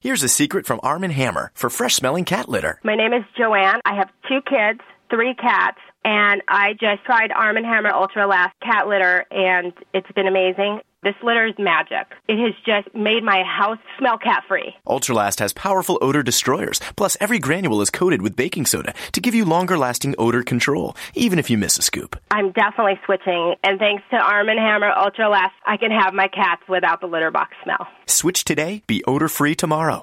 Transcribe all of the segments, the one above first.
Here's a secret from Arm & Hammer for fresh-smelling cat litter. My name is Joanne. I have two kids, three cats, and I just tried Arm & Hammer Ultra Last cat litter, and it's been amazing. This litter is magic. It has just made my house smell cat-free. Ultralast has powerful odor destroyers, plus every granule is coated with baking soda to give you longer-lasting odor control, even if you miss a scoop. I'm definitely switching, and thanks to Arm & Hammer Ultralast, I can have my cats without the litter box smell. Switch today, be odor-free tomorrow.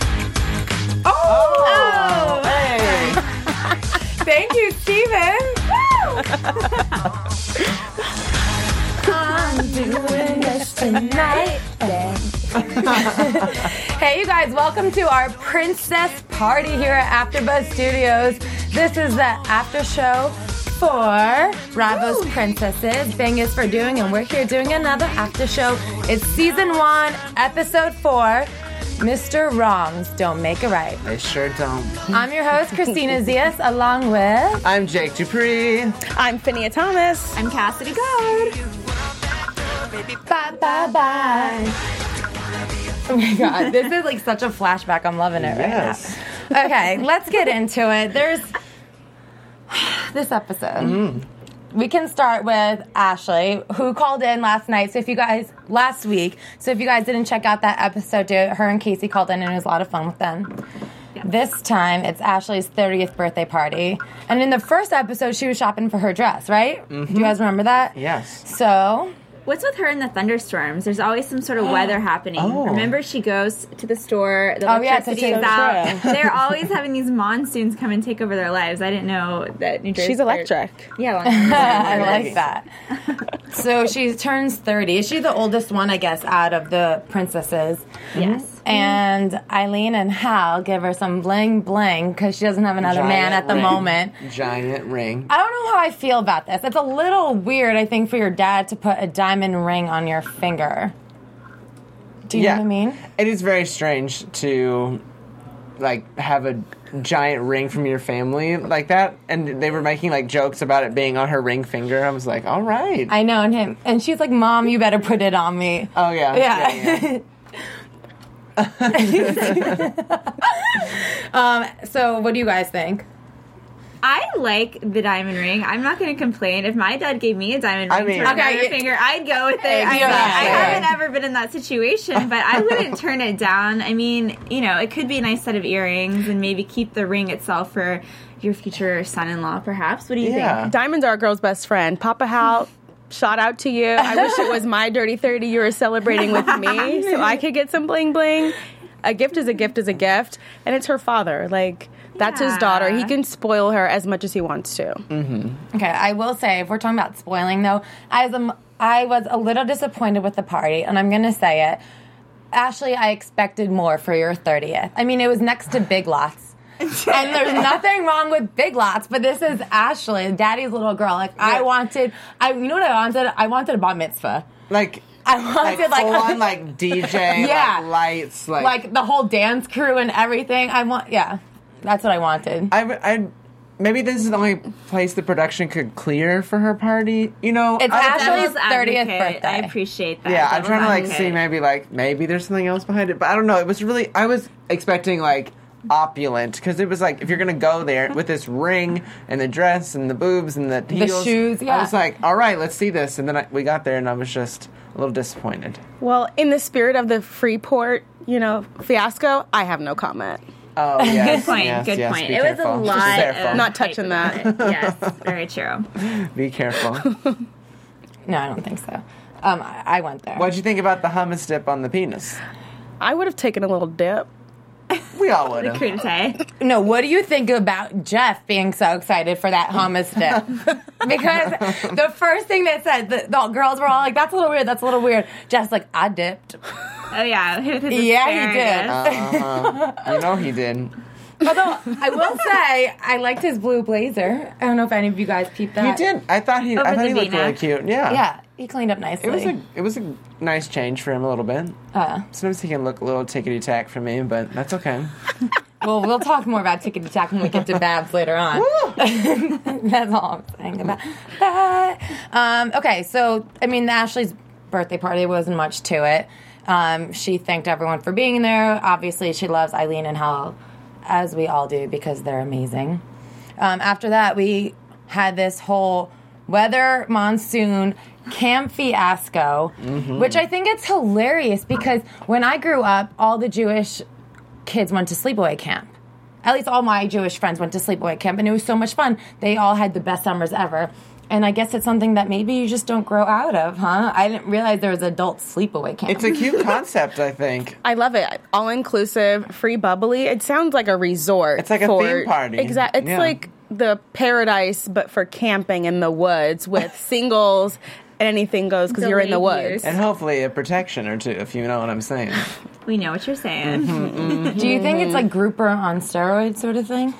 Thank you, Steven. I'm doing this tonight. hey, you guys, welcome to our princess party here at AfterBuzz Studios. This is the after show for Bravo's Princesses. Bing is for doing, and we're here doing another after show. It's season one, episode four. Mr. Wrongs don't make it right. They sure don't. I'm your host, Christina Zias, along with. I'm Jake Dupree. I'm Phinia Thomas. I'm Cassidy God. Bye bye bye. Oh my god, this is like such a flashback. I'm loving it Yes. right now. Okay, let's get into it. There's this episode. Mm. We can start with Ashley, who called in last night. So if you guys last week, so if you guys didn't check out that episode, do her and Casey called in, and it was a lot of fun with them. This time, it's Ashley's 30th birthday party, and in the first episode, she was shopping for her dress. Right? Do you mm-hmm. guys remember that? Yes. So What's with her in the thunderstorms? There's always some sort of weather oh. happening. Oh. Remember, she goes to the store. Oh, the Oh, yeah, to electricity take is out. store. They're always having these monsoons come and take over their lives. I didn't know that New Jersey. She's electric. Yeah, I like that. so she turns 30. Is she the oldest one, I guess, out of the princesses? yes. And Eileen and Hal give her some bling bling because she doesn't have another man at the ring. moment. Giant ring. I don't know how I feel about this. It's a little weird, I think, for your dad to put a diamond ring on your finger. Do you know what I mean? It is very strange to like have a giant ring from your family like that, and they were making like jokes about it being on her ring finger. I was like, all right. I know, and him, and she's like, "Mom, you better put it on me." oh yeah. Yeah. um. So, what do you guys think? I like the diamond ring. I'm not going to complain. If my dad gave me a diamond I ring mean- for Okay, another finger, I'd go with it. I, I haven't ever been in that situation, but I wouldn't turn it down. I mean, you know, it could be a nice set of earrings and maybe keep the ring itself for your future son-in-law, perhaps. What do you Yeah. think? Diamonds are a girl's best friend. Papa Hal, shout out to you. I wish it was my dirty 30 you were celebrating with me so I could get some bling bling. A gift is a gift is a gift, and it's her father. Like, that's his daughter. He can spoil her as much as he wants to. Mm-hmm. Okay, I will say, if we're talking about spoiling, though, I was, a, I was a little disappointed with the party, and I'm going to say it. Ashley, I expected more for your 30th. I mean, it was next to Big Lots. and there's nothing wrong with Big Lots, but this is Ashley, daddy's little girl. Like, I wanted, I you know what I wanted? I wanted a bat mitzvah. Like I like wanted, like, full on like DJ, Yeah. like lights, like, like the whole dance crew and everything. I want, yeah, that's what I wanted. I, I maybe this is the only place the production could clear for her party. You know, It's I- Ashley's 30th birthday. I appreciate that. Yeah, I'm trying to like advocate. see maybe like maybe there's something else behind it, but I don't know. It was really I was expecting like opulent because it was like if you're gonna go there with this ring and the dress and the boobs and the heels, shoes, yeah. I was like, all right, let's see this, and then I, we got there and I was just a little disappointed. Well, in the spirit of the Freeport, you know, fiasco, I have no comment. Oh yes, Good point. yes, good yes, point. be It was a lot. Of Not touching that. it. yes, very true. Be careful. No, I don't think so. Um, I, I went there. What'd you think about the hummus dip on the penis? I would have taken a little dip. We all would The have. crudité. No, what do you think about Jeff being so excited for that hummus dip? because the first thing they said, the, the girls were all like, "That's a little weird. That's a little weird." Jeff's like, "I dipped." Oh yeah, with his Yeah, he did. asparagus. Uh-huh. You know he did. Although I will say, I liked his blue blazer. I don't know if any of you guys peeped that. He did. I thought he. I Over thought the he looked really V-neck. cute. Yeah. Yeah, he cleaned up nicely. It was a. It was a nice change for him a little bit. Uh, Sometimes he can look a little tickety tack for me, but that's okay. well, we'll talk more about tickety tack when we get to Babs later on. That's all I'm saying about that. Um, okay, so I mean, Ashley's birthday party wasn't much to it. Um, she thanked everyone for being there. Obviously, she loves Eileen and Hal, as we all do, because they're amazing. Um, after that, we had this whole weather monsoon camp fiasco, which I think it's hilarious because when I grew up, all the Jewish kids went to sleepaway camp. At least all my Jewish friends went to sleepaway camp, and it was so much fun. They all had the best summers ever. And I guess it's something that maybe you just don't grow out of, huh? I didn't realize there was adult sleepaway camp. It's a cute concept, I think. I love it. All inclusive, free bubbly. It sounds like a resort. It's like a for, theme party. Exactly. It's Yeah. like the paradise, but for camping in the woods with singles and anything goes because you're in the Delayed woods. years. And hopefully a protection or two, if you know what I'm saying. We know what you're saying. Mm-hmm. Do you think it's like grouper on steroids sort of thing?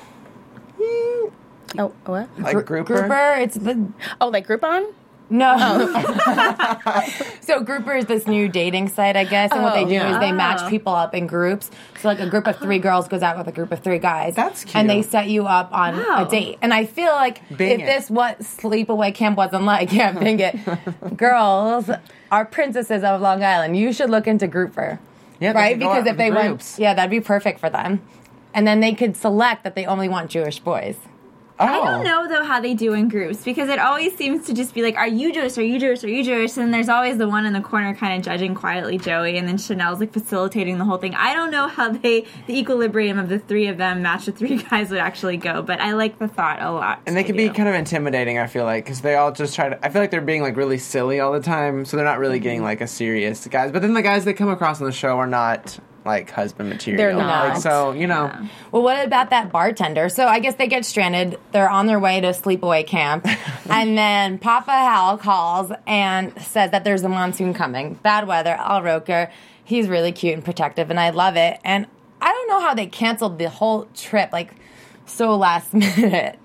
Oh, what? Like grouper. Grouper, it's the Oh, like Groupon? No. Oh. so Grouper is this new dating site, I guess, and what they oh, do yeah. is they match Oh. people up in groups. So like a group of three oh. girls goes out with a group of three guys. That's cute. And they set you up on Wow. a date. And I feel like Bing if it. this what sleepaway camp wasn't like, yeah, bing it. girls are princesses of Long Island. You should look into Grouper. Yeah, right? Because if they groups. yeah, that'd be perfect for them. And then they could select that they only want Jewish boys. Oh. I don't oh. know though how they do in groups because it always seems to just be like, "Are you Jewish? Are you Jewish? Are you Jewish?" And there's always the one in the corner kind of judging quietly Joey, and then Chanel's like facilitating the whole thing. I don't know how they the equilibrium of the three of them match the three guys would actually go, but I like the thought a lot. And they can be kind of intimidating, I feel like, because they all just try to. I feel like they're being like really silly all the time, so they're not really getting mm-hmm. like a serious guys. But then the guys they come across on the show are not like husband material. They're not. Like, so you know, Well, what about that bartender? So I guess they get stranded. They're on their way to sleepaway camp. and then Papa Hal calls and says that there's a monsoon coming. Bad weather. Al Roker. He's really cute and protective, and I love it. And I don't know how they canceled the whole trip like so last minute.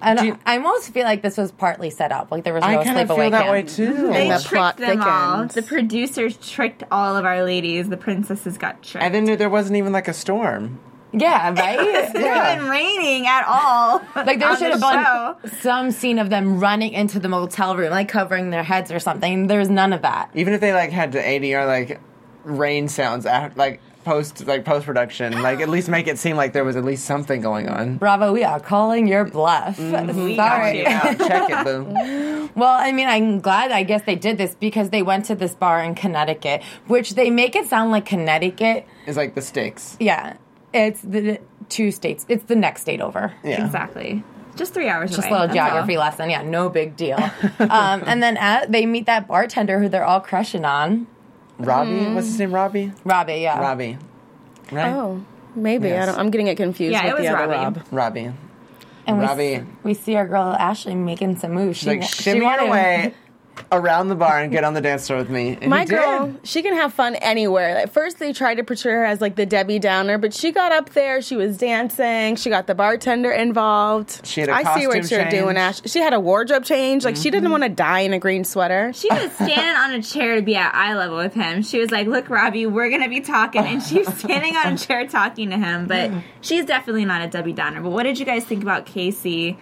And you- I almost feel like this was partly set up. Like there was no I kind of feel that way too. They And the plot tricked them all. The producers tricked all of our ladies. The princesses got tricked. I didn't know there wasn't even like a storm. Yeah, right? It hasn't been raining at all. Like there should the have been some scene of them running into the motel room, like covering their heads or something. There's none of that. Even if they like had to ADR like rain sounds, at, like post like post production, like at least make it seem like there was at least something going on. Bravo, we are calling your bluff. We got Sorry. you. Check it, boo. Well, I mean, I'm glad I guess they did this because they went to this bar in Connecticut, which they make it sound like Connecticut. is like the stakes. Yeah, it's the two states. It's the next state over. Yeah. Exactly. Just three hours Just away. a little that's geography all. lesson. Yeah, no big deal. um, and then at, they meet that bartender who they're all crushing on. Robbie, what's mm. his name? Robbie. Robbie, yeah. Robbie. Right. Oh, maybe. I don't, I'm getting it confused Yeah, with it was the other Robbie. Rob. Robbie. And Robbie. s- we see our girl Ashley making some moves. She's like wa- shimmy wanted- away around the bar and get on the dance floor with me. And My he did. girl, she can have fun anywhere. At first, they tried to portray her as like the Debbie Downer, but she got up there. She was dancing. She got the bartender involved. She had a I see what costume you're doing. Ash. She had a wardrobe change. Like she didn't mm-hmm. want to die in a green sweater. She was standing on a chair to be at eye level with him. She was like, "Look, Robbie, we're gonna be talking," and she was standing on a chair talking to him. But she's definitely not a Debbie Downer. But what did you guys think about Casey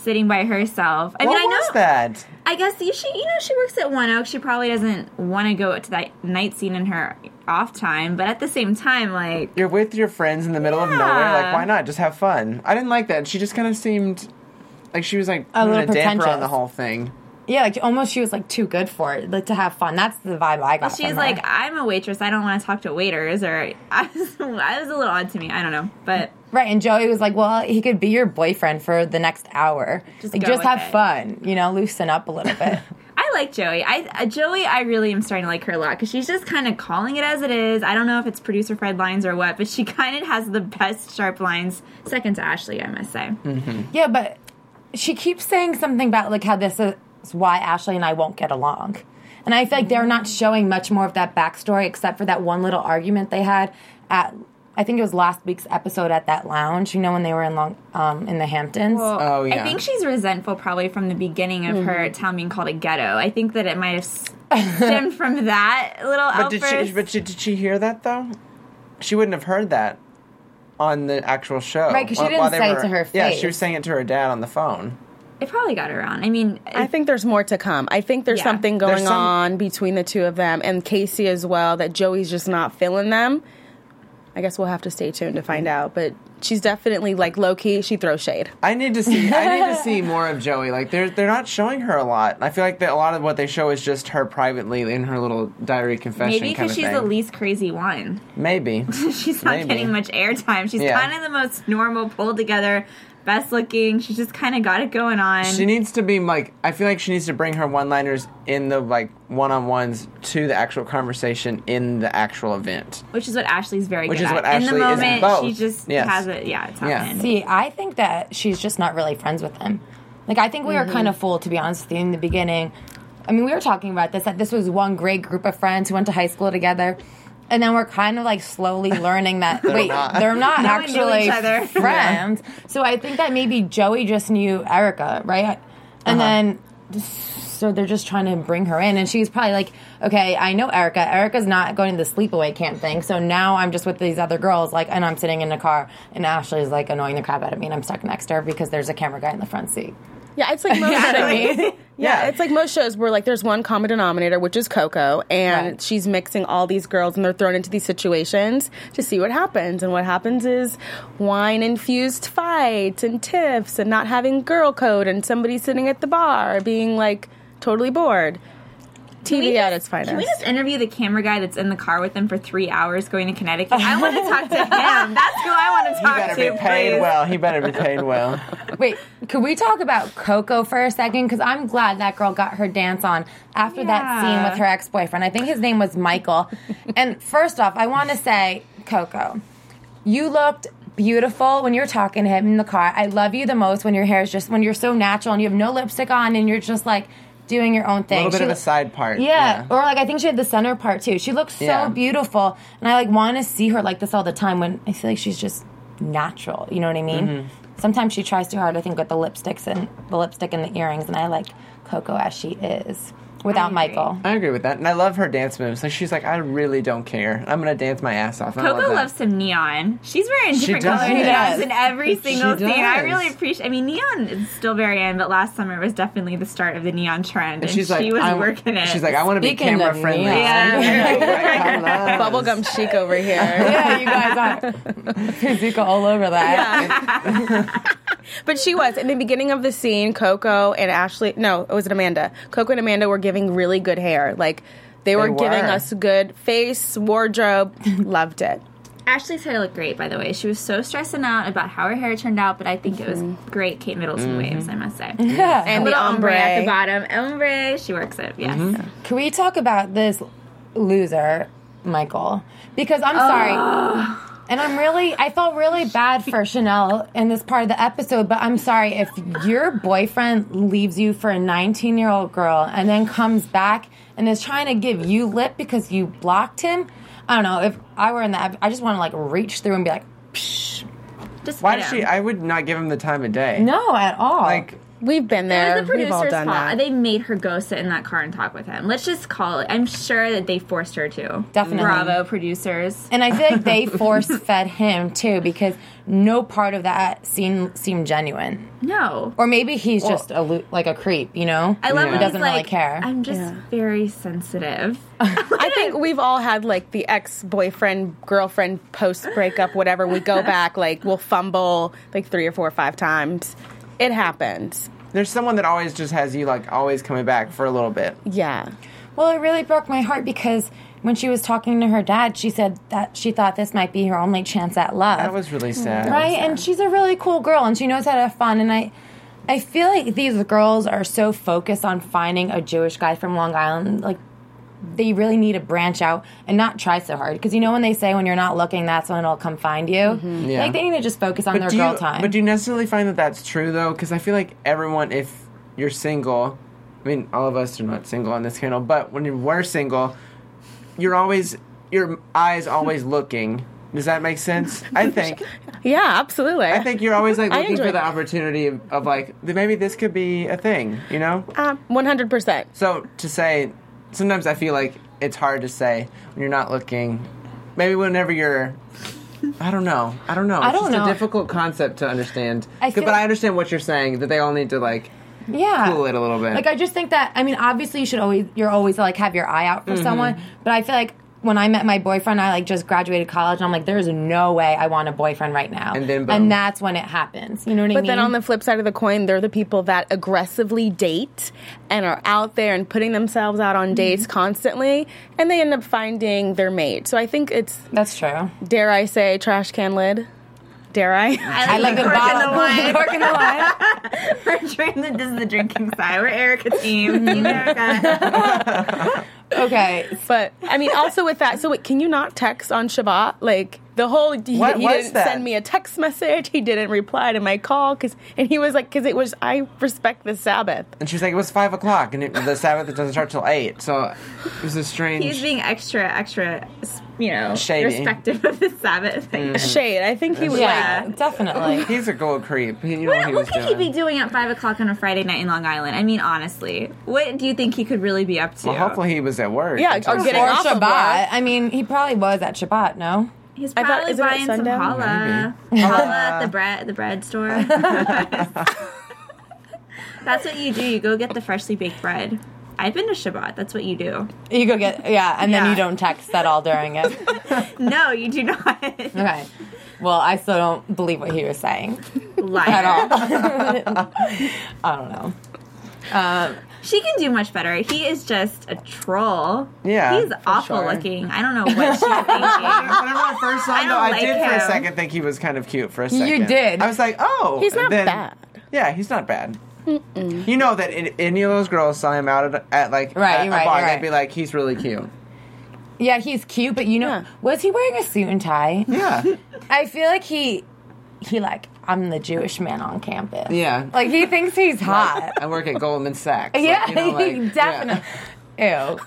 sitting by herself? I What mean, I was know. that? I guess she, you know, she works at One Oak. She probably doesn't want to go to that night scene in her off time. But at the same time, like, You're with your friends in the middle of nowhere. Like, why not? Just have fun. I didn't like that. She just kind of seemed like she was like A putting a, little damper on the whole thing. Yeah, like almost she was like too good for it, like to have fun. That's the vibe I got. she's from like, "I'm a waitress. I don't want to talk to waiters." Or I was, I was a little odd to me. I don't know, but right. And Joey was like, well, he could be your boyfriend for the next hour. Just like, just have it. fun, you know, loosen up a little bit. I like Joey. I uh, Joey, I really am starting to like her a lot because she's just kind of calling it as it is. I don't know if it's producer Fred lines or what, but she kind of has the best sharp lines, second to Ashley, I must say. Yeah, but she keeps saying something about like how this is why Ashley and I won't get along. And I feel like they're not showing much more of that backstory except for that one little argument they had at I think it was last week's episode at that lounge, you know, when they were in long um, in the Hamptons. Well, Oh, yeah. I think she's resentful probably from the beginning of her town being called a ghetto. I think that it might have stemmed from that little But did she? But she, did she hear that though? She wouldn't have heard that on the actual show, Right, 'cause she didn't while they say it to her face. Yeah, she was saying it to her dad on the phone. It probably got around. I mean, I think there's more to come. I think there's Yeah. something There's going some- on between the two of them and Casey as well that Joey's just not feeling them. I guess we'll have to stay tuned to find out, but she's definitely like low key. She throws shade. I need to see. I need to see more of Joey. Like they're they're not showing her a lot. I feel like that a lot of what they show is just her privately in her little diary confession maybe because she's thing. the least crazy one. Maybe She's not Maybe. getting much airtime. She's Yeah. kind of the most normal, pulled together, best looking. She's just kind of got it going on. She needs to be like. I feel like she needs to bring her one-liners in the like one-on-ones to the actual conversation in the actual event. which is what Ashley's very Which good is at. what in Ashley the is in moment, both. she just Yes. has it. Yeah, it's Yeah. happening. See, I think that she's just not really friends with him. Like, I think we were kind of mm-hmm. fooled, to be honest with you, in the beginning. I mean, we were talking about this, that this was one great group of friends who went to high school together. And then we're kind of like slowly learning that, wait, not. they're not No actually each other. friends. So I think that maybe Joey just knew Erica, right? And uh-huh. then, so they're just trying to bring her in. And she's probably like, okay, I know Erica. Erica's not going to the sleepaway camp thing. So now I'm just with these other girls, like, and I'm sitting in the car, and Ashley's like annoying the crap out of me, and I'm stuck next to her because there's a camera guy in the front seat. Yeah, it's like most You know shows. mean? Yeah, it's like most shows where like there's one common denominator, which is Coco, and Right. she's mixing all these girls, and they're thrown into these situations to see what happens. And what happens is wine infused fights and tiffs, and not having girl code, and somebody sitting at the bar being like totally bored. Can we TV at its finest. Can we just interview the camera guy that's in the car with them for three hours going to Connecticut? I want to talk to him. That's who I want to He talk better to. be paid please. well. He better be paid well. Wait, could we talk about Coco for a second? Because I'm glad that girl got her dance on after that scene with her ex boyfriend. I think his name was Michael. and first off, I want to say, Coco, you looked beautiful when you were talking to him in the car. I love you the most when your hair is just, when you're so natural and you have no lipstick on and you're just like doing your own thing. A little bit She of a side part. yeah. or like I think she had the center part too. She looks so Yeah. beautiful, and I like want to see her like this all the time. When I feel like she's just natural, you know what I mean? Mm-hmm. Sometimes she tries too hard. I think with the lipsticks and the lipstick and the earrings, and I like Coco as she is without agree. Michael. I agree with that, and I love her dance moves. Like she's like, I really don't care. I'm gonna dance my ass off. I love Coco that. loves some neon. She's wearing She different does. color neons in every single She scene. I really appreciate. I mean, neon is still very in, but last summer was definitely the start of the neon trend, and, And she's like, she was I'm- working it. She's like, I want to be camera of friendly. neon. Yeah. Bubblegum chic over here. yeah, you guys are Zuka all over that. But she was in the beginning of the scene. Coco and Ashley, no, it was it Amanda. Coco and Amanda were giving really good hair. Like they were, They giving were. us good face, wardrobe. Loved it. Ashley's hair looked great, by the way. She was so stressing out about how her hair turned out, but I think it was mm-hmm. great Kate Middleton mm-hmm. waves, I must say. Yeah. And the Little ombre at the bottom. Ombre, she works it, yes. Mm-hmm. Can we talk about this loser, Michael? Because I'm oh. sorry. And I'm really, I felt really bad for Chanel in this part of the episode, but I'm sorry if your boyfriend leaves you for a 19 year old girl and then comes back and is trying to give you lip because you blocked him. I don't know. If I were in that, I just want to like reach through and be like, Psh, Just Why does she? I would not give him the time of day. no, at all. Like We've been It there. was the We've all producer's done fault. that. They made her go sit in that car and talk with him. Let's just call it. I'm sure that they forced her to. Definitely. Bravo, producers. And I feel like they force fed him too because no part of that scene seemed genuine. No. Or maybe he's just a like a creep, you know? I love Yeah. when He doesn't he's really like, care. I'm just Yeah. very sensitive. I think we've all had like the ex boyfriend, girlfriend post breakup, whatever. We go back, like we'll fumble like three or four or five times. It happens. there's someone that always just has you like always coming back for a little bit. Yeah. Well, it really broke my heart because when she was talking to her dad, she said that she thought this might be her only chance at love. That was really mm. sad. right? And she's a really cool girl and she knows how to have fun. And I, I feel like these girls are so focused on finding a Jewish guy from Long Island, like they really need to branch out and not try so hard. Because you know when they say when you're not looking, that's when it'll come find you. Yeah. Like they need to just focus on their do girl you, time. But do you necessarily find that that's true though? Because I feel like everyone, if you're single, I mean, all of us are not single on this channel, but when you were single, you're always your eyes always looking. Does that make sense? I think. Yeah, absolutely. I think you're always like looking for the that. opportunity of, of like maybe this could be a thing, you know? Uh, 100%. So to say, sometimes I feel like it's hard to say when you're not looking. Maybe whenever you're, I don't know. I don't know. It's I don't just know. a difficult concept to understand. I but I understand what you're saying that they all need to like yeah. cool it a little bit. Like I just think that I mean obviously you should always you're always like have your eye out for Mm-hmm. someone, but I feel like when I met my boyfriend, I like just graduated college, and I'm like, there's no way I want a boyfriend right now. And then boom. and that's when it happens. You know what I mean? But then on the flip side of the coin, they're the people that aggressively date and are out there and putting themselves out on dates Mm-hmm. constantly, and they end up finding their mate. So I think it's, that's true. dare I say, trash can lid. Dare I? I like the cork in bottle the wine. cork in the wine. We're drinking the, this is the drinking side. We're Erica team. Team Erica. Okay, But I mean, also with that, so wait, can you not text on Shabbat? Like the whole he, What he was didn't that? send me a text message. He didn't reply to my call because, and he was like, because it was I respect the Sabbath. and she's like, it was five o'clock, and it, the Sabbath it doesn't start till eight. So it was a strange. He's being extra, extra, you know, Shady. respective of the Sabbath. Mm-hmm. Shade. I think he was yeah, like, definitely. He's a gold creep. He, you know what, What, he what was could doing. he be doing at five o'clock on a Friday night in Long Island? I mean, honestly, what do you think he could really be up to? Well, hopefully he was at work. Yeah, until or getting or off of Shabbat. work. I mean, he probably was at Shabbat. No. He's I thought- probably isn't buying some sundown? challah. Challah at the bread, the bread store. That's what you do. You go get the freshly baked bread. I've been to Shabbat. That's what you do. You go get yeah, and then you don't text at all during it. No, you do not. Okay. Well, I still don't believe what he was saying Liar. at all. I don't know. Um, She can do much better. He is just a troll. Yeah, He's awful sure. looking. I don't know what she's thinking. Whenever I first saw I him, though, don't I like did for a second think he was kind of cute for a second. You did. I was like, oh. He's not and then- bad. Yeah, he's not bad. You know that in, any of those girls saw him out at, at like Right, at a right, bar, right. they'd be like, he's really cute. yeah, he's cute, but you know, Yeah. was he wearing a suit and tie? Yeah, I feel like he, he like, I'm the Jewish man on campus. yeah. Like he thinks he's hot. I work at Goldman Sachs. Like, yeah, you know, like, yeah. definitely. Ew.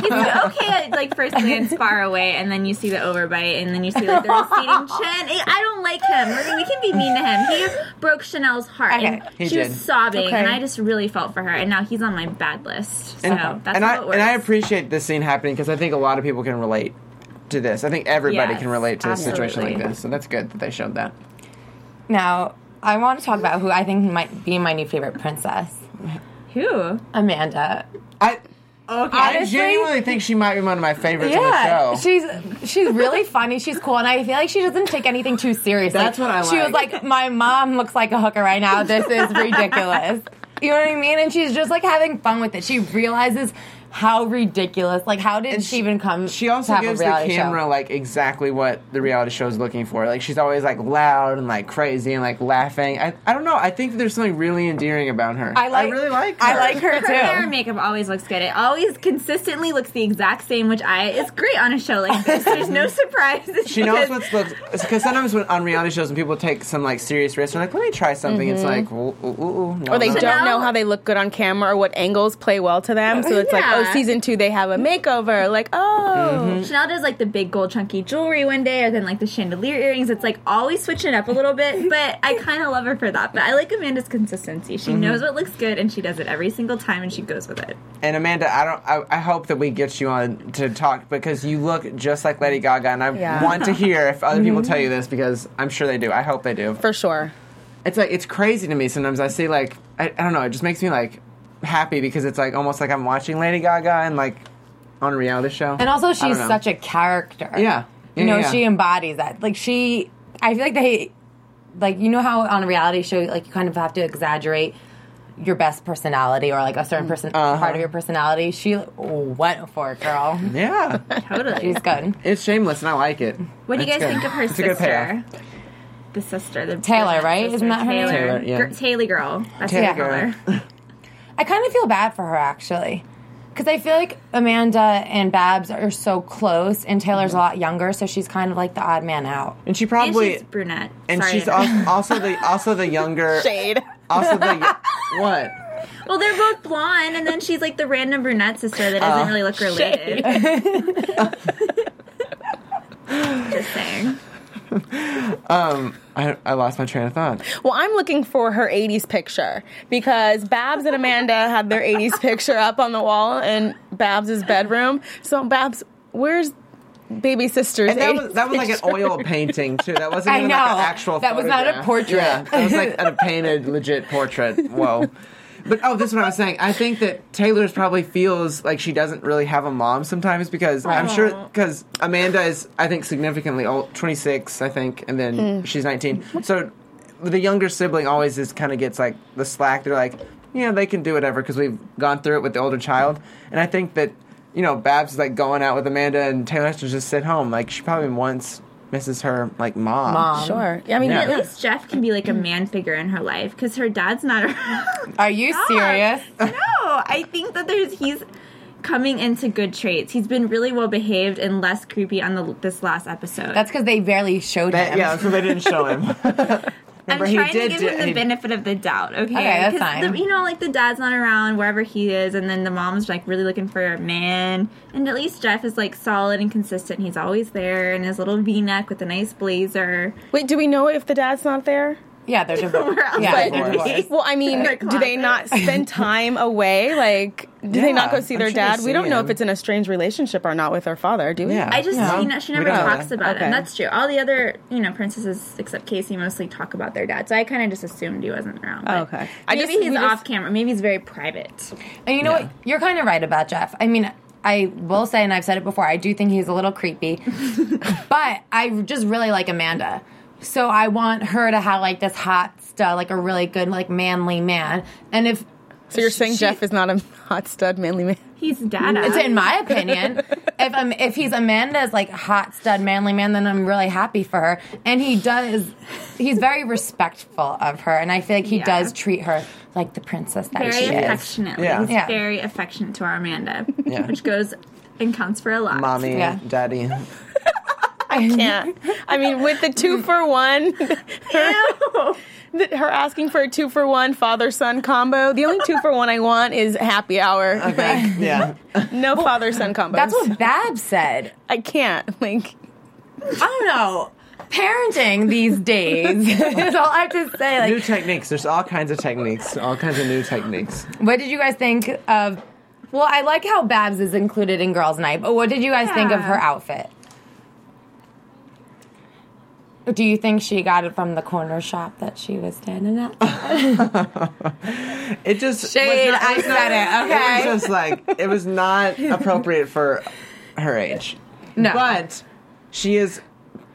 He's okay at like first glance far away, and then you see the overbite, and then you see like the receding chin. I I don't like him. We're- can be mean to him. He broke Chanel's heart, Okay. and He she did. was sobbing, Okay. and I just really felt for her. And now he's on my bad list. So And, that's and how I it works. and I appreciate this scene happening because I think a lot of people can relate to this. I think everybody Yes, can relate to a situation like this. So that's good that they showed that. Now, I want to talk about who I think might be my new favorite princess, Who? Amanda. I Okay. I Honestly- genuinely think she might be one of my favorites Yeah, on the show. she's she's really funny. She's cool, and I feel like she doesn't take anything too seriously. That's what I like. She was like. like, "My mom looks like a hooker right now. This is ridiculous." You know what I mean? And she's just like having fun with it. She realizes how ridiculous. Like, how did And she, even come? She also to have gives a the camera Show? like exactly what the reality show is looking for. Like she's always like loud and like crazy and like laughing. I, I don't know. I think there's something really endearing about her. I like. really like. Her. I like her too. Her hair and makeup always looks good. It always consistently looks the exact same, which I it's great on a show like this. There's no surprises. She knows because- what's looks because sometimes when on reality shows when people take some like serious risks, they're like, "Let me try something." It's mm-hmm. like, ooh, ooh, ooh, ooh, no, or they no. don't know now- how they look good on camera or what angles play well to them. So it's like, oh, Yeah. season two they have a makeover. Like, oh, Mm-hmm. Chanel does like the big gold chunky jewelry one day, or then like the chandelier earrings. It's like always switching up a little bit, but I kind of love her for that. But I like Amanda's consistency. Mm-hmm. She knows what looks good, and she does it every single time, and she goes with it. And Amanda, I don't. I, I hope that we get you on to talk because you look just like Lady Gaga, and I Yeah. want to hear if other people tell you this because I'm sure they do. I hope they do. for sure. It's like it's crazy to me sometimes. I see like I, I don't know. It just makes me like happy because it's like almost like I'm watching Lady Gaga and like on a reality show. And also, she's such a character. Yeah. you know, yeah. she embodies that. Like she, I feel like they, like you know how on a reality show, like you kind of have to exaggerate your best personality or like a certain person Uh-huh. part of your personality. She went for it, girl. yeah. Totally. She's good. It's shameless and I like it. what do you It's guys good. think of her It's a good sister? the sister, the Taylor, right? sister, Isn't that her name? Taylor, Taylor, yeah. Gr- Taylor girl. That's Taylor what I call girl. her. I kind of feel bad for her actually. Because I feel like Amanda and Babs are so close, and Taylor's a mm-hmm. lot younger, so she's kind of like the odd man out. And she And probably she's brunette. and Sorry. she's al- also the also the younger Shade. also the what well, they're both blonde, and then she's like the random brunette sister that doesn't oh. really look related. Just saying. Um I, I lost my train of thought. Well, I'm looking for her 80s picture because Babs and Amanda had their 80s picture up on the wall in Babs' bedroom. So, Babs, where's baby sister's And that 80s was that was like an oil painting too. That wasn't I even like know. an actual. That was not a portrait. Yeah, that was like a painted legit portrait. Whoa. But oh, this is what I was saying. I think that Taylor's probably feels like she doesn't really have a mom sometimes because I'm sure because Amanda is I think significantly old, 26 I think, and then hmm. she's 19. So the younger sibling always is kind of gets like the slack. They're like, yeah, they can do whatever because we've gone through it with the older child, and I think that you know Babs is like going out with Amanda and Taylor has to just sit home. Like she probably once misses her like mom. Mom. Sure. I mean, Yeah. At least Jeff can be like a man figure in her life because her dad's not around. Are you serious? no, I think that there's he's coming into good traits. He's been really well behaved and less creepy on the this last episode. That's because they barely showed That, him. yeah, so they didn't show him. I'm Remember, he trying to give do- him the he- benefit of the doubt. Okay, Okay, that's 'Cause fine. The, you know, like the dad's not around wherever he is, and then the mom's like really looking for a man. And at least Jeff is like solid and consistent. He's always there in his little V-neck with a nice blazer. wait, do we know if the dad's not there? Yeah, they're divorced. Where else Yeah, would they're divorced. Well, I mean, do they not spend time away? Like, do they not go see their sure they dad? We don't see know if it's an estranged relationship or not with her father, do we? Yeah. I just Yeah. you know, she never don't know talks that. about it. And that's true. All the other you know princesses except Casey mostly talk about their dad. So I kind of just assumed he wasn't around. Oh, But okay. I Maybe just- he's we just- off camera. Maybe he's very private. And you know Yeah. what? You're kind of right about Jeff. I mean, I will say, and I've said it before, I do think he's a little creepy. but I just really like Amanda. So I want her to have like this hot stud, like a really good, like manly man. And if So you're saying she- Jeff is not a hot stud manly man? He's dad. It's in my opinion. if I'm if he's Amanda's like hot stud manly man, then I'm really happy for her. And he does he's very respectful of her, and I feel like he Yeah. does treat her like the princess that very she is. affectionately. Yeah. He's Yeah. very affectionate to our Amanda, Yeah. which goes and counts for a lot. Mommy, Yeah. daddy. can't. I mean, with the two for one, her, her asking for a two for one father son combo. The only two for one I want is happy hour. Okay. yeah. No father son combos. That's what Babs said. I can't. Like, I don't know. Parenting these days is all I have to say. Like, New techniques. There's all kinds of techniques. All kinds of new techniques. what did you guys think of? Well, I like how Babs is included in Girls' Night, but what did you guys think of her outfit? Do you think she got it from the corner shop that she was standing at? It just Shade, was not- I said it, okay? It was just like it was not appropriate for her age. No. But she is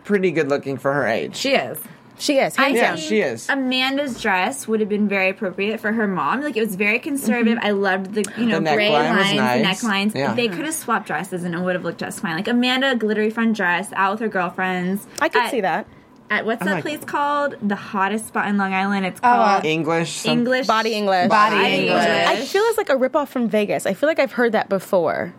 pretty good looking for her age. She is. she is. Hands Yeah, she is. Amanda's dress would have been very appropriate for her mom. Like it was very conservative. Mm-hmm. I loved the you know The gray neckline lines, nice. necklines. Yeah. They could have swapped dresses and it would have looked just fine. Like Amanda, glittery front dress, out with her girlfriends. I could At- see that. At what's I that like- place called? The hottest spot in Long Island. It's Oh, uh, called English. some- English Body English. Body Body English. I feel it's like a ripoff from Vegas. I feel like I've heard that before.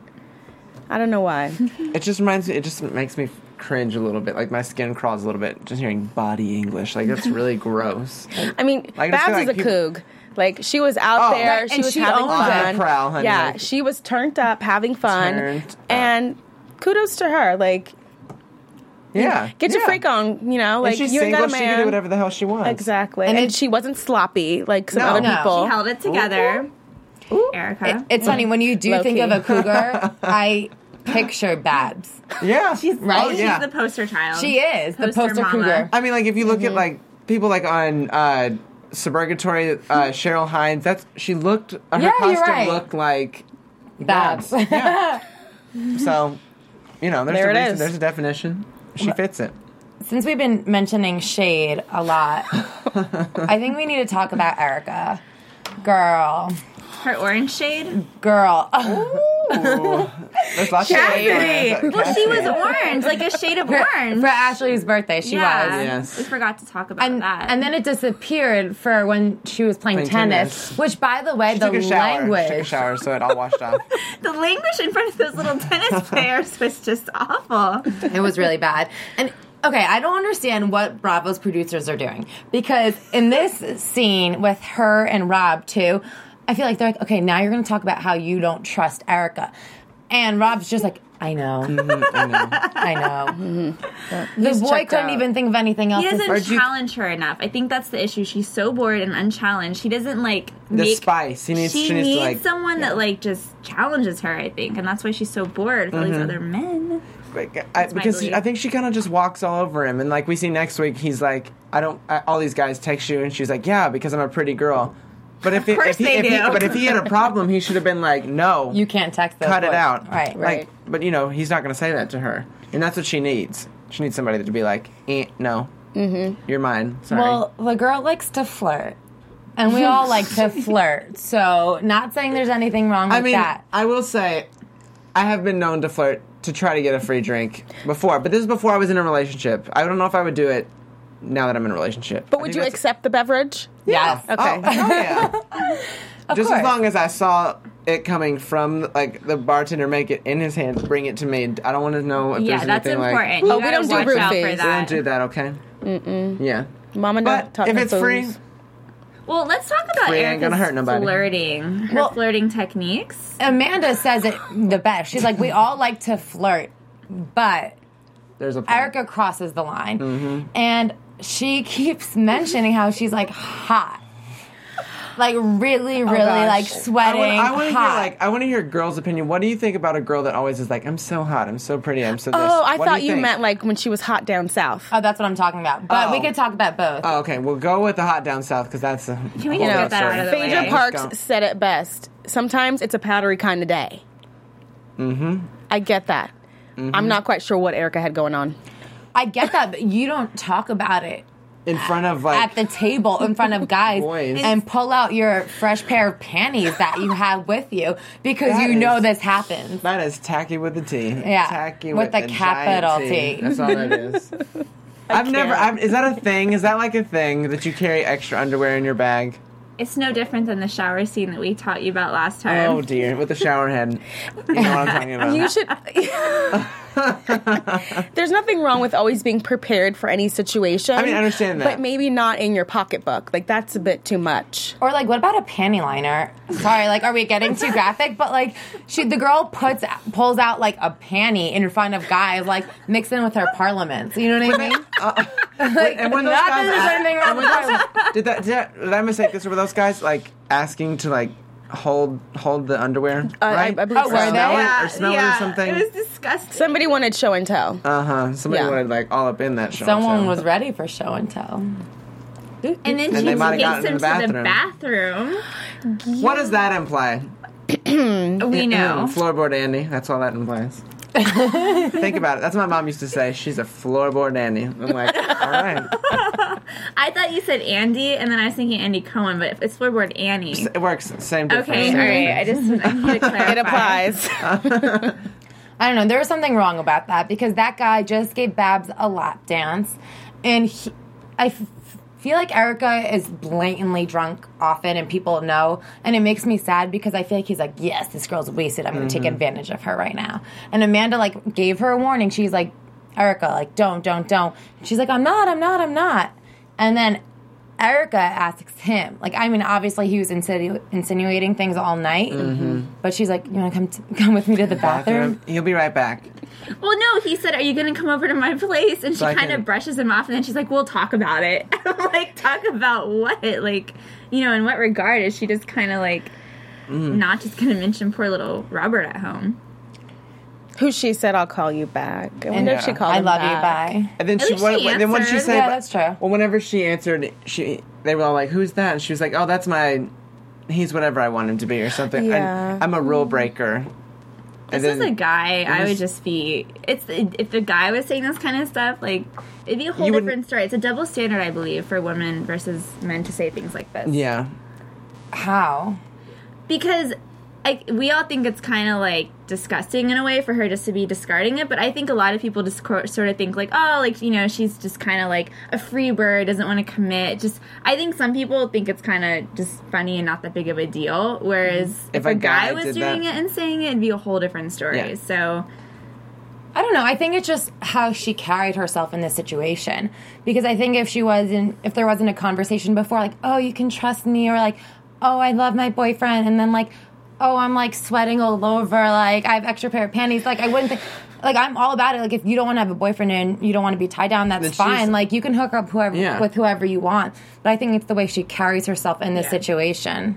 I don't know why. It just reminds me. It just makes me cringe a little bit. Like my skin crawls a little bit just hearing body English. Like that's really gross. I mean, I just Babs feel is a people- coog. Like she was out Oh, there, right, she and was she having fun. it. Proud, honey, yeah, like- she was turned up, having fun, Turned up. and kudos to her. Like, Yeah. get your freak on. You know, like and she's you ain't single. got a man. She can do whatever the hell she wants. Exactly, And and, it- she wasn't sloppy like some No. other No. people. She held it together. Erica. It- it's funny when you do Low think key. of a cougar. I picture Babs. Yeah. She's Right? Oh, she's the poster child. She is the Poster poster mama. cougar. I mean, like if you look Mm-hmm. at like people like on uh, Suburgatory, uh, Cheryl Hines. That's she looked. Uh, her Yeah, you're costume right. looked like Babs. Yeah. So, you know, there's There a reason, there's a definition. She fits it. Since we've been mentioning shade a lot, I think we need to talk about Erica. Girl, Her orange shade. girl. There's lots Cassidy. of Well, she was orange, like a shade of orange. For Ashley's birthday, she yeah, was. Yes. we forgot to talk about And, that. and then it disappeared for when she was playing, Playing tennis, tennis. which, by the way, She the took a shower. She took a language. shower, so it all washed off. the language in front of those little tennis players was just awful. It was really bad. And okay, I don't understand what Bravo's producers are doing because in this scene with her and Rob too, I feel like they're like, okay, now you're going to talk about how you don't trust Erica, and Rob's just like, I know, Mm-hmm, I know. I know. The boy checked couldn't out. even think of anything else. He to doesn't say. challenge her enough. I think that's the issue. She's so bored and unchallenged. He doesn't like The make spice. He needs. she, She, needs needs to like. someone that like just challenges her. I think, and that's why she's so bored with all these Mm-hmm. other men. Like, I, because belief. I think she kind of just walks all over him, and like we see next week, he's like, "I don't." I, all these guys text you, and she's like, "Yeah, because I'm a pretty girl." But if, it, course if, he, they if he, but if he had a problem, he should have been like, "No, You can't text those cut it out." Right, Like, but you know, he's not going to say that to her, and that's what she needs. She needs somebody to be like, eh, "No, mm-hmm. you're mine." Sorry. Well, the girl likes to flirt. And we all like to flirt. So, not saying there's anything wrong with I mean, that. I will say, I have been known to flirt to try to get a free drink before, but this is before I was in a relationship. I don't know if I would do it now that I'm in a relationship. But I would you accept the beverage? Yes. Okay. Oh, hell yeah. Just course. as long as I saw it coming from like the bartender make it in his hand, bring it to me. I don't want to know if Yeah, there's that's anything important. like. You Oh, we don't do watch out roofies. for We We that. don't do that, okay? Mm-mm. Yeah. Mom and dad But taught if me it's fools. free, Well, let's talk about Free ain't Erica's gonna hurt nobody. flirting, her Well- flirting techniques. Amanda says it the best. She's like, we all like to flirt, but there's a point. Erica crosses the line. Mm-hmm. And she keeps mentioning how she's like hot. Like really, really Oh, like sweating. I want to hear like I want to hear girls' opinion. What do you think about a girl that always is like, "I'm so hot, I'm so pretty, I'm so this." Oh, I What do thought you, think? meant like when she was hot down south. oh, that's what I'm talking about. But we Oh. could talk about both. Oh, okay, we'll go with the hot down south because that's a. Can we whole just get that out of the way? Phaedra Let's Parks go. said it best. Sometimes it's a powdery kind of day. Mm-hmm. I get that. Mm-hmm. I'm not quite sure what Erica had going on. I get that, but you don't talk about it in front of like at the table in front of guys Boys. and pull out your fresh pair of panties that you have with you because That you know this happens. That is tacky with the T. Yeah, tacky with with, the the capital giant T. That's all that is. I've never. I've, is that a thing? Is that like a thing that you carry extra underwear in your bag? It's no different than the shower scene that we taught you about last time. Oh dear, with the shower head. You know what I'm talking about. You should. There's nothing wrong with always being prepared for any situation. I mean, I understand that. But maybe not in your pocketbook. Like, that's a bit too much. Or like, what about a panty liner? Sorry, like, are we getting too graphic? But like, she the girl puts pulls out like a panty in front of guys, like mixed in with her parliaments. You know what I mean? Uh, like, and when those guys that there's anything wrong with parliaments. did that? Did, that, did I mistake this? Were those guys like asking to like hold hold the underwear? I- right? I believe Oh, so. were they? Smell it or smell yeah, it or something? It was disgusting. Somebody wanted show and tell. uh huh. Somebody Yeah. wanted like all up in that show. Someone so. was ready for show and tell. and then And she they might have takes gotten him in the to the bathroom. What does that imply? We know. Mm, floorboard Andy. That's all that implies. Think about it. That's what my mom used to say. She's a floorboard Andy. I'm like, all right. I thought you said Andy, and then I was thinking Andy Cohen, but it's floorboard Annie. It works. Same difference. Okay, all same right. I just I need to clarify. It applies. I don't know. There was something wrong about that because that guy just gave Babs a lap dance, and he, I f- feel like Erica is blatantly drunk often, and people know, and it makes me sad because I feel like he's like, yes, this girl's wasted. I'm going to take mm-hmm. advantage of her right now. And Amanda like gave her a warning. She's like, Erica, like don't, don't, don't. She's like, I'm not, I'm not, I'm not. And then Erica asks him, like, I mean, obviously he was insinu- insinuating things all night, but she's like, you want to come t- come with me to the bathroom? Bathroom. He'll be right back. Well, no, he said, "Are you going to come over to my place?" And she So I kind can- of brushes him off, and then she's like, "We'll talk about it." I'm like, "Talk about what? Like, you know, in what regard is she just kind of like Mm-hmm. not just going to mention poor little Robert at home?" Who she said, I'll call you back. I wonder if she called back I him love back. you, bye. And then At she, least what, she then what did she answered. say? Yeah, about- that's true. Well, whenever she answered, she they were all like, "Who's that?" And she was like, "Oh, that's my. He's whatever I want him to be, or something. Yeah. And I'm a rule breaker." And This is a guy. I would just be. It's if the guy was saying this kind of stuff, like it'd be a whole You wouldn't- different story. It's a double standard, I believe, for women versus men to say things like this. Yeah. How? because I, we all think it's kind of like disgusting in a way for her just to be discarding it, but I think a lot of people just co- sort of think like, oh, like you know, she's just kind of like a free bird, doesn't want to commit. Just I think some people think it's kind of just funny and not that big of a deal. Whereas mm-hmm. if, If a a guy, guy was doing that- it and saying it, it'd be a whole different story. Yeah. So I don't know. I think it's just how she carried herself in this situation. Because I think if she wasn't, if there wasn't a conversation before, like, oh, you can trust me, or like, oh, I love my boyfriend, and then like, oh, I'm like sweating all over, like, I have extra pair of panties, like, I wouldn't think, like, I'm all about it. Like, if you don't want to have a boyfriend and you don't want to be tied down, that's Then fine. Like, you can hook up whoever Yeah. with whoever you want. But I think it's the way she carries herself in this Yeah. situation.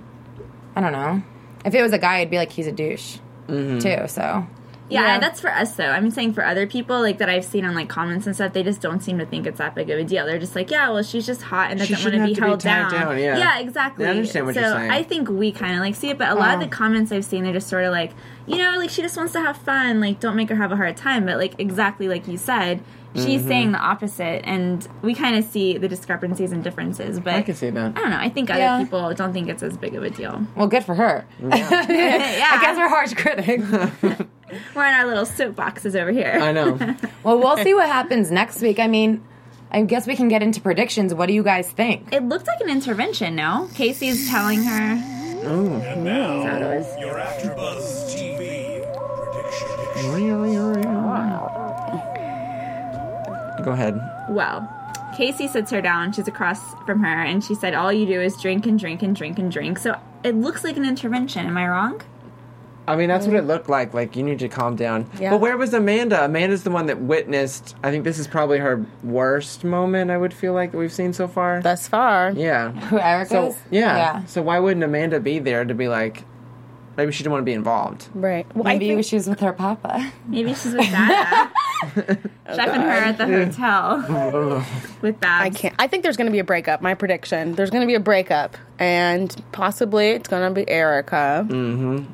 I don't know. If it was a guy, I'd be like, he's a douche, Mm-hmm. too. So. Yeah, Yeah. that's for us though. I'm saying for other people like that I've seen on like comments and stuff, they just don't seem to think it's that big of a deal. They're just like, yeah, well, she's just hot and doesn't want to be held down. down, yeah. yeah, exactly. I understand what so you're saying. I think we kind of like see it, but a lot of the comments I've seen, they're just sort of like, you know, like she just wants to have fun. Like, don't make her have a hard time. But like exactly like you said. She's Mm-hmm. saying the opposite, and we kind of see the discrepancies and differences. But I can see that. I don't know. I think other people don't think it's as big of a deal. Well, good for her. yeah, I guess we're harsh critics. we're in our little soapboxes over here. I know. well, we'll see what happens next week. I mean, I guess we can get into predictions. What do you guys think? It looked like an intervention, no? Casey's telling her. Your AfterBuzz TV prediction. Go ahead. Well, Casey sits her down. She's across from her, and she said, "All you do is drink and drink and drink and drink." So it looks like an intervention. Am I wrong? I mean, that's what it mm. looked like. Like, you need to calm down. Yeah. But where was Amanda? Amanda's the one that witnessed. I think this is probably her worst moment. I would feel like that we've seen so far. Thus far. yeah. Who Erica's? So yeah. Yeah. So why wouldn't Amanda be there to be like? Maybe she didn't want to be involved. Right. Well, Maybe think- she was with her papa. Maybe she's with Dada, chefing her at the hotel with Babs. I can't. I think there's going to be a breakup. My prediction: there's going to be a breakup, and possibly it's going to be Erica. Mm-hmm.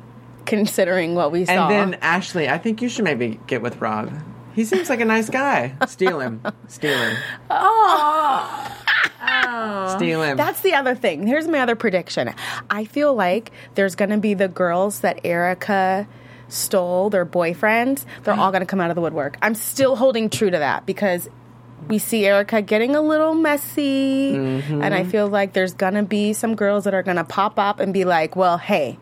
Considering what we saw, And then Ashley, I think you should maybe get with Rob. He seems like a nice guy. Steal him. Steal him. Oh, Steal him. that's the other thing. Here's my other prediction. I feel like there's going to be the girls that Erica stole their boyfriends. They're all going to come out of the woodwork. I'm still holding true to that because we see Erica getting a little messy, and I feel like there's going to be some girls that are going to pop up and be like, "Well, hey,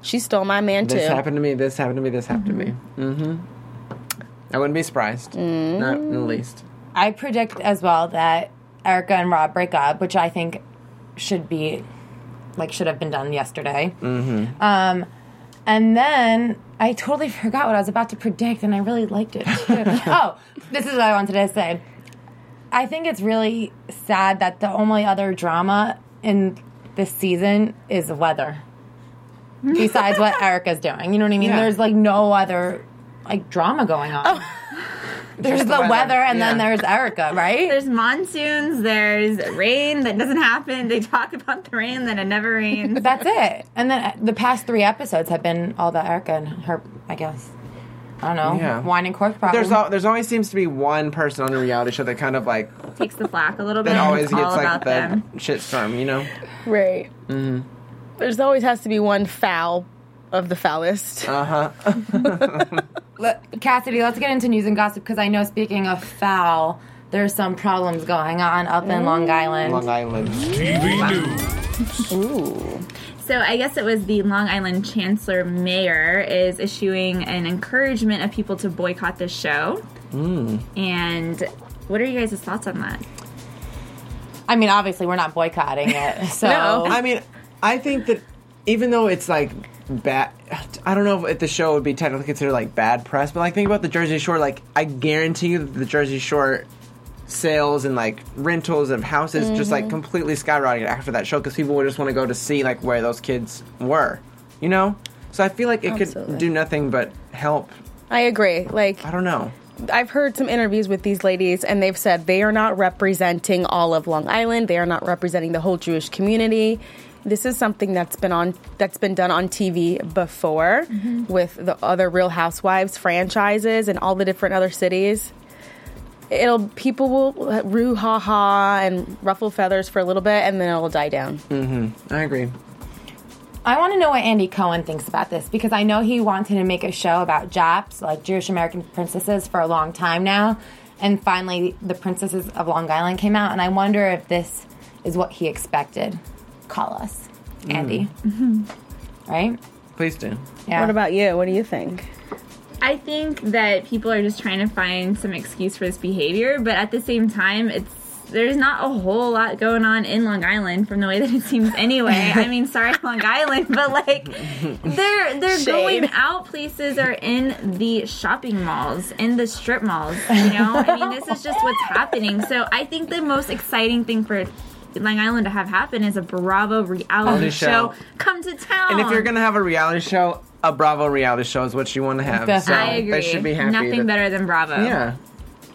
she stole my man this too." This happened to me. This happened to me. This happened to me. Mm-hmm. I wouldn't be surprised. Not in the least. I predict as well that Erica and Rob break up, which I think should be like should have been done yesterday. Mm-hmm. Um, and then I totally forgot what I was about to predict, and I really liked it oh, this is what I wanted to say. I think it's really sad that the only other drama in this season is weather. Besides what Erica's doing, you know what I mean? Yeah. There's like no other like drama going on. Oh, There's the, the weather, weather, and then there's Erica, right? there's monsoons. There's rain that doesn't happen. They talk about the rain that it never rains. That's it. And then uh, the past three episodes have been all about Erica and her, I guess. I don't know. Yeah. Wine and cork problem. There's al- there's always seems to be one person on a reality show that kind of like Takes the flack a little bit. that always gets like the them. shitstorm. You know. Right. There's always has to be one foul of the foulest. Uh huh. Let- Cassidy, let's get into news and gossip because I know, speaking of foul, there's some problems going on up in Long Island. Long Island. TV news. So I guess it was the Long Island Chancellor Mayor is issuing an encouragement of people to boycott this show. Hmm. And what are you guys' thoughts on that? I mean, obviously, we're not boycotting it. So, No. I mean, I think that even though it's like bad, I don't know if the show would be technically considered like bad press, but like think about the Jersey Shore. Like I guarantee you, that the Jersey Shore sales and like rentals of houses just like mm-hmm. completely skyrocketed after that show because people would just want to go to see like where those kids were, you know. So I feel like it Absolutely. could do nothing but help. I agree. Like I don't know. I've heard some interviews with these ladies, and they've said they are not representing all of Long Island. They are not representing the whole Jewish community. This is something that's been on that's been done on TV before with the other Real Housewives franchises and all the different other cities. It'll people will roo ha ha and ruffle feathers for a little bit, and then it'll die down. Mm-hmm. I agree. I want to know what Andy Cohen thinks about this because I know he wanted to make a show about Japs, like Jewish American princesses, for a long time now. And finally, The Princesses of Long Island came out, and I wonder if this is what he expected. Call us, mm. Andy. Mm-hmm. Right? Please do. Yeah. What about you? What do you think? I think that people are just trying to find some excuse for this behavior, but at the same time, it's there's not a whole lot going on in Long Island from the way that it seems anyway. I mean, sorry, Long Island, but like they're they're Shade. going out places or in the shopping malls, in the strip malls. You know, I mean, this is just what's happening. So I think the most exciting thing for Long Island to have happen is a Bravo reality show. show come to town. And if you're gonna have a reality show, a Bravo reality show is what you want to have. So I agree. they should be happy. Nothing that- better than Bravo. Yeah.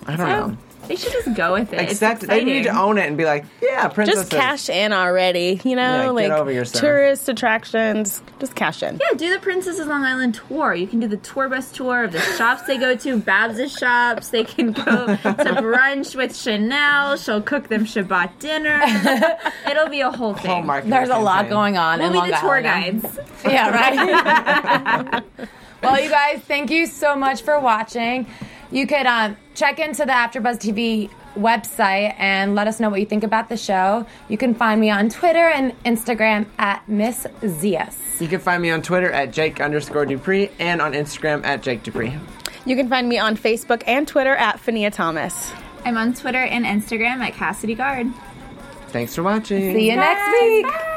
I don't know. They should just go with it. Accept. it's They need to own it and be like, yeah, princesses. Just cash in already, you know, Yeah, get like over yourself. tourist attractions. Just cash in. Yeah, do the Princesses Long Island tour. You can do the tour bus tour of the shops they go to, Babs' shops. They can go to brunch with Chanel. She'll cook them Shabbat dinner. It'll be a whole thing. Whole marketing There's a lot going on We'll in be Long the tour Island. guides. Yeah, right. well, you guys, thank you so much for watching. You could um, check into the AfterBuzz TV website and let us know what you think about the show. You can find me on Twitter and Instagram at Miss Zias. You can find me on Twitter at Jake underscore Dupree and on Instagram at Jake Dupree. You can find me on Facebook and Twitter at Fania Thomas. I'm on Twitter and Instagram at Cassidy Guard. Thanks for watching. See you next week.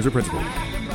Members are principal.